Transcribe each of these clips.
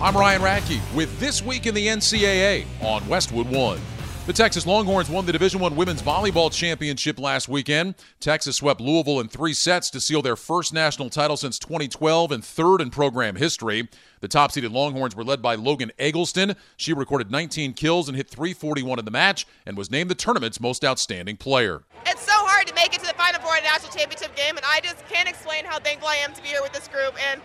I'm Ryan Radke with This Week in the NCAA on Westwood One. The Texas Longhorns won the Division One women's volleyball championship last weekend. Texas swept Louisville in three sets to seal their first national title since 2012 and third in program history. The top seeded Longhorns were led by Logan Eggleston. She recorded 19 kills and hit 341 in the match and was named the tournament's most outstanding player. It's so hard to make it to the Final Four national championship game, and I just can't explain how thankful I am to be here with this group. And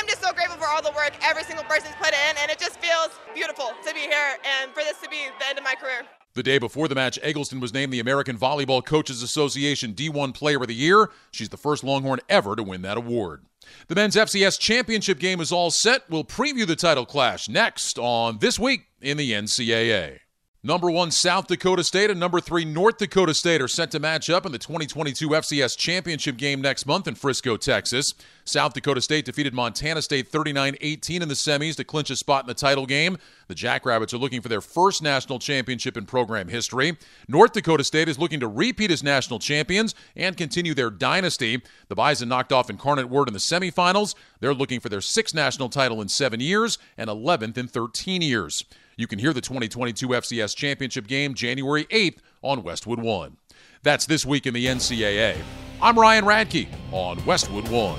I'm just so grateful for all the work every single person's put in, and it just feels beautiful to be here and for this to be the end of my career. The day before the match, Eggleston was named the American Volleyball Coaches Association D1 Player of the Year. She's the first Longhorn ever to win that award. The men's FCS championship game is all set. We'll preview the title clash next on This Week in the NCAA. Number one, South Dakota State and number three, North Dakota State are set to match up in the 2022 FCS Championship game next month in Frisco, Texas. South Dakota State defeated Montana State 39 18 in the semis to clinch a spot in the title game. The Jackrabbits are looking for their first national championship in program history. North Dakota State is looking to repeat as national champions and continue their dynasty. The Bison knocked off Incarnate Word in the semifinals. They're looking for their sixth national title in seven years and 11th in 13 years. You can hear the 2022 FCS Championship game January 8th on Westwood One. That's this week in the NCAA. I'm Ryan Radke on Westwood One.